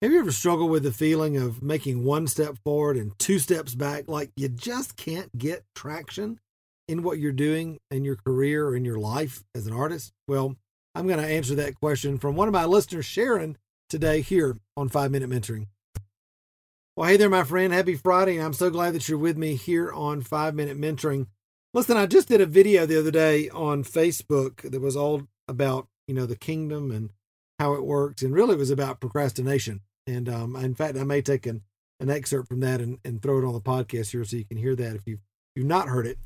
Have you ever struggled with the feeling of making one step forward and two steps back? Like you just can't get traction in what you're doing in your career or in your life as an artist? Well, I'm going to answer that question from one of my listeners, Sharon, today here on Five Minute Mentoring. Well, hey there, my friend. Happy Friday. I'm so glad that you're with me here on Five Minute Mentoring. Listen, I just did a video the other day on Facebook that was all about, you know, the kingdom and how it works. And really it was about procrastination. And um, in fact, I may take an, an excerpt from that and, and throw it on the podcast here so you can hear that if you've, you've not heard it.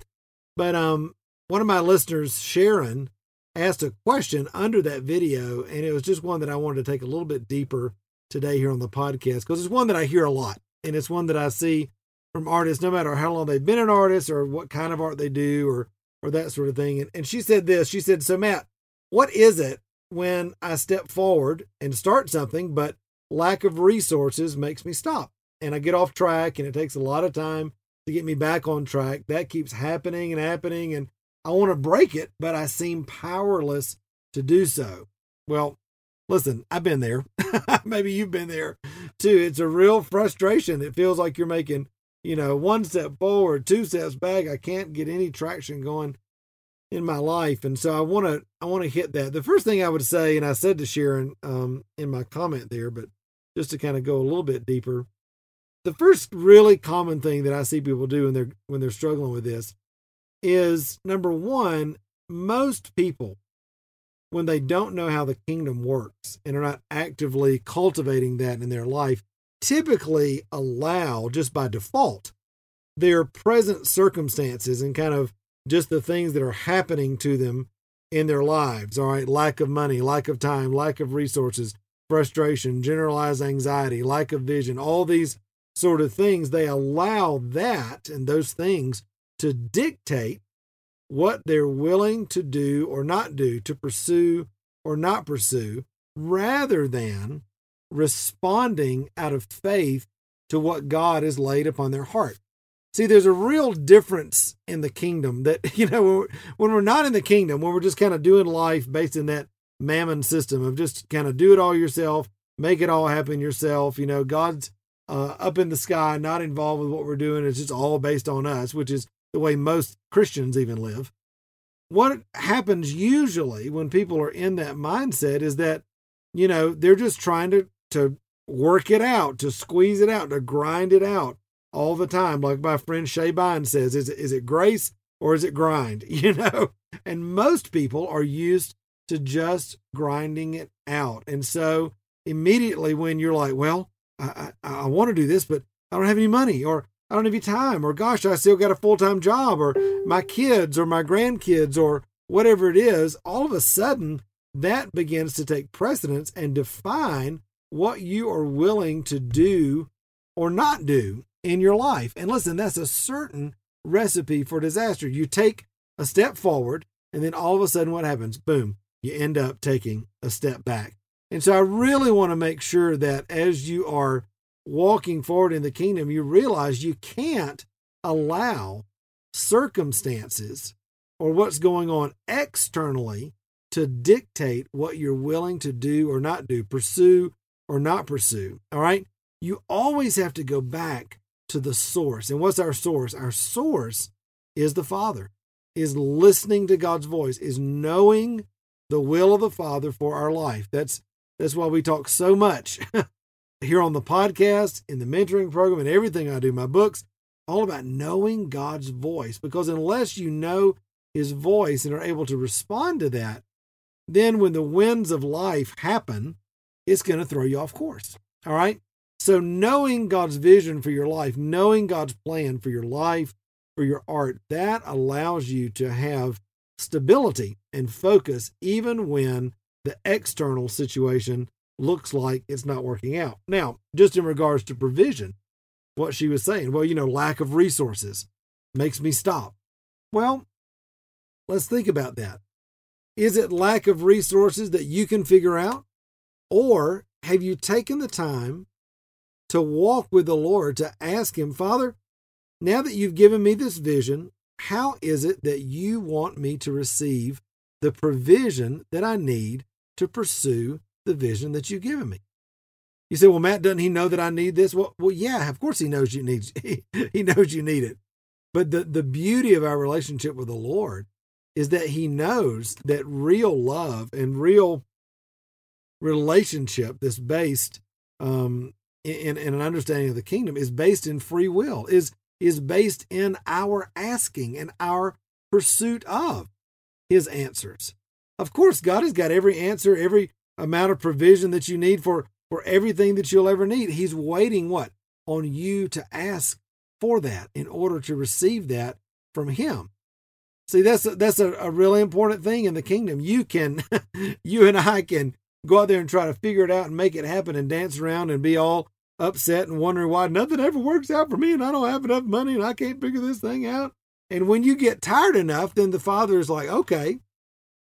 But um, one of my listeners, Sharon, asked a question under that video, and it was just one that I wanted to take a little bit deeper today here on the podcast because it's one that I hear a lot, and it's one that I see from artists, no matter how long they've been an artist or what kind of art they do or or that sort of thing. And, and she said this. She said, "So Matt, what is it when I step forward and start something, but lack of resources makes me stop and I get off track and it takes a lot of time to get me back on track. That keeps happening and happening and I want to break it, but I seem powerless to do so. Well, listen, I've been there. Maybe you've been there too. It's a real frustration. It feels like you're making, you know, one step forward, two steps back. I can't get any traction going in my life. And so I want to I want to hit that. The first thing I would say and I said to Sharon um in my comment there, but just to kind of go a little bit deeper. The first really common thing that I see people do when they're when they're struggling with this is number one, most people when they don't know how the kingdom works and are not actively cultivating that in their life, typically allow just by default their present circumstances and kind of just the things that are happening to them in their lives. All right, lack of money, lack of time, lack of resources, frustration, generalized anxiety, lack of vision, all these sort of things, they allow that and those things to dictate what they're willing to do or not do, to pursue or not pursue, rather than responding out of faith to what God has laid upon their heart. See, there's a real difference in the kingdom that, you know, when we're not in the kingdom, when we're just kind of doing life based in that mammon system of just kind of do it all yourself, make it all happen yourself. You know, God's uh, up in the sky, not involved with what we're doing. It's just all based on us, which is the way most Christians even live. What happens usually when people are in that mindset is that, you know, they're just trying to, to work it out, to squeeze it out, to grind it out all the time. Like my friend Shay Bine says, is it, is it grace or is it grind? You know, and most people are used to just grinding it out. And so immediately when you're like, well, I, I, I want to do this, but I don't have any money or I don't have any time or gosh, I still got a full time job or my kids or my grandkids or whatever it is, all of a sudden that begins to take precedence and define what you are willing to do or not do in your life. And listen, that's a certain recipe for disaster. You take a step forward, and then all of a sudden, what happens? Boom, you end up taking a step back. And so I really want to make sure that as you are walking forward in the kingdom, you realize you can't allow circumstances or what's going on externally to dictate what you're willing to do or not do, pursue or not pursue. All right. You always have to go back to the source. And what's our source? Our source is the Father, is listening to God's voice, is knowing the will of the Father for our life. That's that's why we talk so much here on the podcast, in the mentoring program, and everything I do, my books, all about knowing God's voice. Because unless you know his voice and are able to respond to that, then when the winds of life happen, it's going to throw you off course. All right. So, knowing God's vision for your life, knowing God's plan for your life, for your art, that allows you to have stability and focus even when the external situation looks like it's not working out. Now, just in regards to provision, what she was saying, well, you know, lack of resources makes me stop. Well, let's think about that. Is it lack of resources that you can figure out? Or have you taken the time to walk with the Lord to ask Him, Father, now that you've given me this vision, how is it that you want me to receive the provision that I need to pursue the vision that you've given me? You say, well, Matt, doesn't he know that I need this? Well, well, yeah, of course he knows you need he, knows you need it. But the, the beauty of our relationship with the Lord is that he knows that real love and real relationship that's based um, in, in an understanding of the kingdom is based in free will, is is based in our asking and our pursuit of his answers. Of course, God has got every answer, every amount of provision that you need for, for everything that you'll ever need. He's waiting what? On you to ask for that in order to receive that from him. See, that's a, that's a, a really important thing in the kingdom. You can, you and I can go out there and try to figure it out and make it happen and dance around and be all upset and wondering why nothing ever works out for me and I don't have enough money and I can't figure this thing out. And when you get tired enough, then the father is like, okay,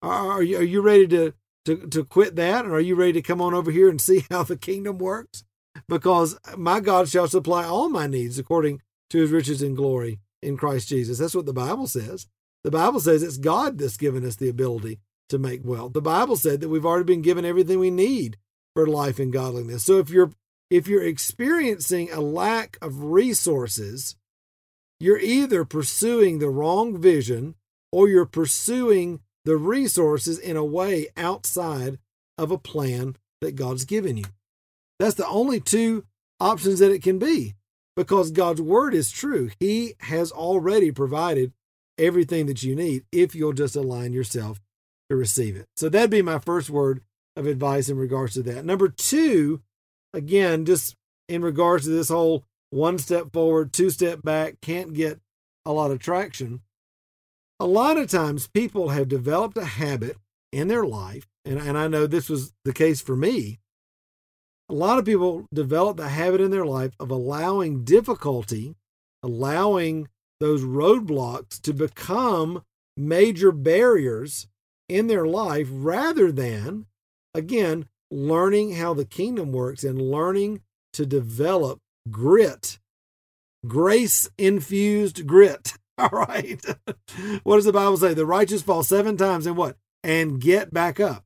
are you, are you ready to, to, to quit that? Or are you ready to come on over here and see how the kingdom works? Because my God shall supply all my needs according to his riches and glory in Christ Jesus. That's what the Bible says. The Bible says it's God that's given us the ability to make wealth. The Bible said that we've already been given everything we need for life and godliness. So if you're if you're experiencing a lack of resources, you're either pursuing the wrong vision or you're pursuing the resources in a way outside of a plan that God's given you. That's the only two options that it can be because God's word is true. He has already provided everything that you need if you'll just align yourself to receive it. So that'd be my first word of advice in regards to that. Number two, again, just in regards to this whole one step forward, two step back, can't get a lot of traction. A lot of times people have developed a habit in their life, and, and I know this was the case for me. A lot of people develop the habit in their life of allowing difficulty, allowing those roadblocks to become major barriers in their life rather than, again, learning how the kingdom works and learning to develop grit, grace infused grit. All right. what does the Bible say? The righteous fall seven times and what? And get back up.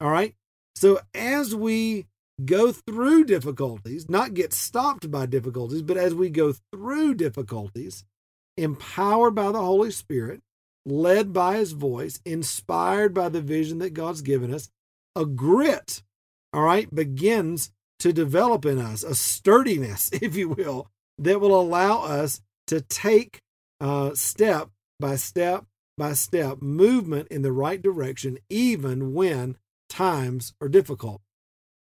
All right. So as we go through difficulties, not get stopped by difficulties, but as we go through difficulties, empowered by the Holy Spirit, led by his voice, inspired by the vision that God's given us, a grit all right, begins to develop in us a sturdiness, if you will, that will allow us to take uh, step by step by step movement in the right direction, even when times are difficult.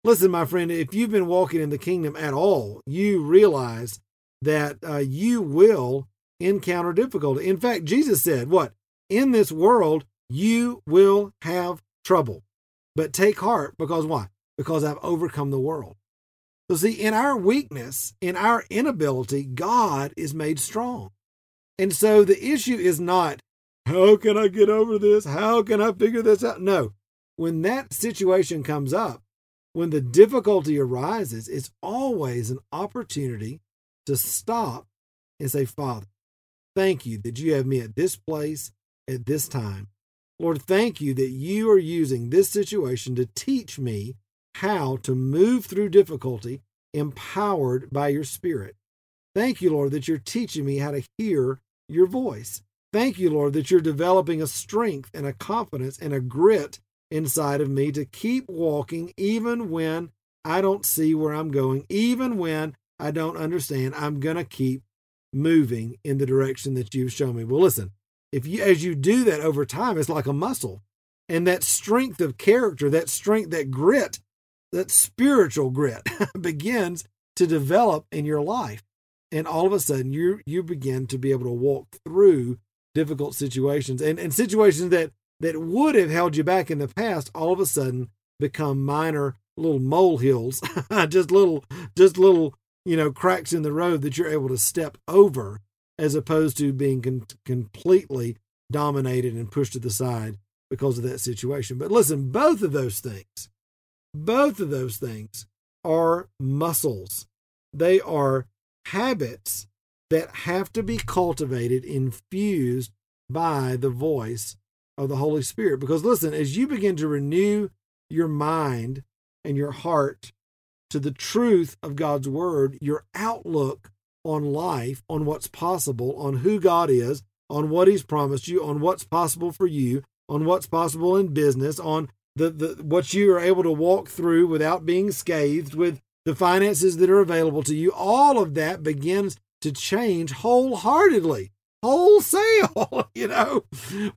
Listen, my friend, if you've been walking in the kingdom at all, you realize that uh, you will encounter difficulty. In fact, Jesus said, What? In this world, you will have trouble. But take heart because why? Because I've overcome the world. So, see, in our weakness, in our inability, God is made strong. And so the issue is not, how can I get over this? How can I figure this out? No. When that situation comes up, when the difficulty arises, it's always an opportunity to stop and say, Father, thank you that you have me at this place at this time. Lord, thank you that you are using this situation to teach me how to move through difficulty empowered by your Spirit. Thank you, Lord, that you're teaching me how to hear your voice. Thank you, Lord, that you're developing a strength and a confidence and a grit inside of me to keep walking even when I don't see where I'm going, even when I don't understand. I'm going to keep moving in the direction that you've shown me. Well, listen, if you as you do that over time, it's like a muscle. And that strength of character, that strength, that grit that spiritual grit begins to develop in your life. And all of a sudden you you begin to be able to walk through difficult situations and, and situations that that would have held you back in the past all of a sudden become minor little molehills, just little just little, you know, cracks in the road that you're able to step over as opposed to being con- completely dominated and pushed to the side because of that situation. But listen, both of those things both of those things are muscles. They are habits that have to be cultivated, infused by the voice of the Holy Spirit. Because listen, as you begin to renew your mind and your heart to the truth of God's word, your outlook on life, on what's possible, on who God is, on what He's promised you, on what's possible for you, on what's possible in business, on the, the what you are able to walk through without being scathed, with the finances that are available to you, all of that begins to change wholeheartedly, wholesale, you know,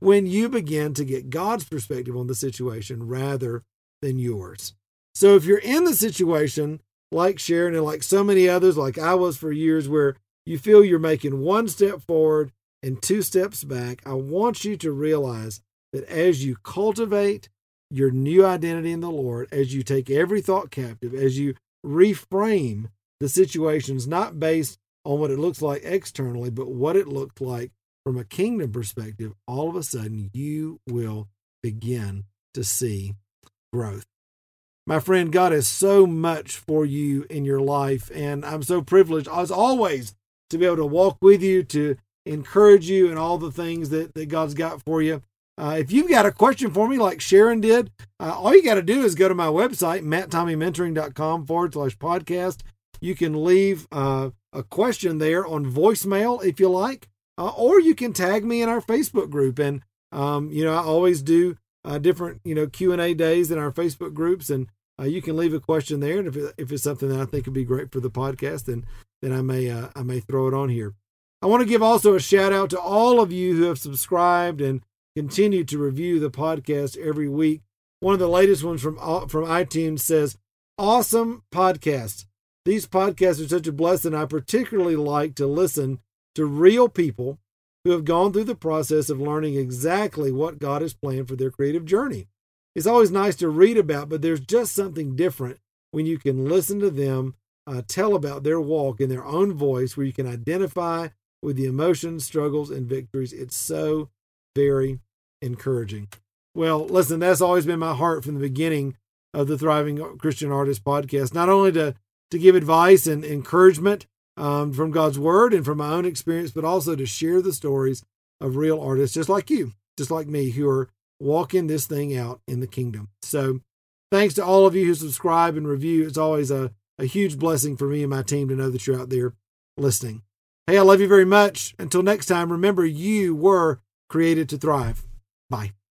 when you begin to get God's perspective on the situation rather than yours. So if you're in the situation like Sharon and like so many others, like I was for years, where you feel you're making one step forward and two steps back, I want you to realize that as you cultivate your new identity in the Lord, as you take every thought captive, as you reframe the situations, not based on what it looks like externally, but what it looked like from a kingdom perspective, all of a sudden you will begin to see growth. My friend, God has so much for you in your life, and I'm so privileged, as always, to be able to walk with you, to encourage you, and all the things that, that God's got for you. Uh, if you've got a question for me, like Sharon did, uh, all you got to do is go to my website, matttommeymentoring.com forward slash podcast. You can leave uh, a question there on voicemail if you like, uh, or you can tag me in our Facebook group. And, um, you know, I always do uh, different, you know, Q&A days in our Facebook groups. And uh, you can leave a question there. And if, it, if it's something that I think would be great for the podcast, then, then I may, I may throw it on here. I want to give also a shout out to all of you who have subscribed and continue to review the podcast every week. One of the latest ones from uh, from iTunes says, "Awesome podcast. These podcasts are such a blessing. I particularly like to listen to real people who have gone through the process of learning exactly what God has planned for their creative journey. It's always nice to read about, but there's just something different when you can listen to them uh, tell about their walk in their own voice, where you can identify with the emotions, struggles, and victories. It's so very encouraging. Well, listen, that's always been my heart from the beginning of the Thriving Christian Artist podcast, not only to, to give advice and encouragement um, from God's word and from my own experience, but also to share the stories of real artists just like you, just like me, who are walking this thing out in the kingdom. So thanks to all of you who subscribe and review. It's always a, a huge blessing for me and my team to know that you're out there listening. Hey, I love you very much. Until next time, remember you were created to thrive. Bye.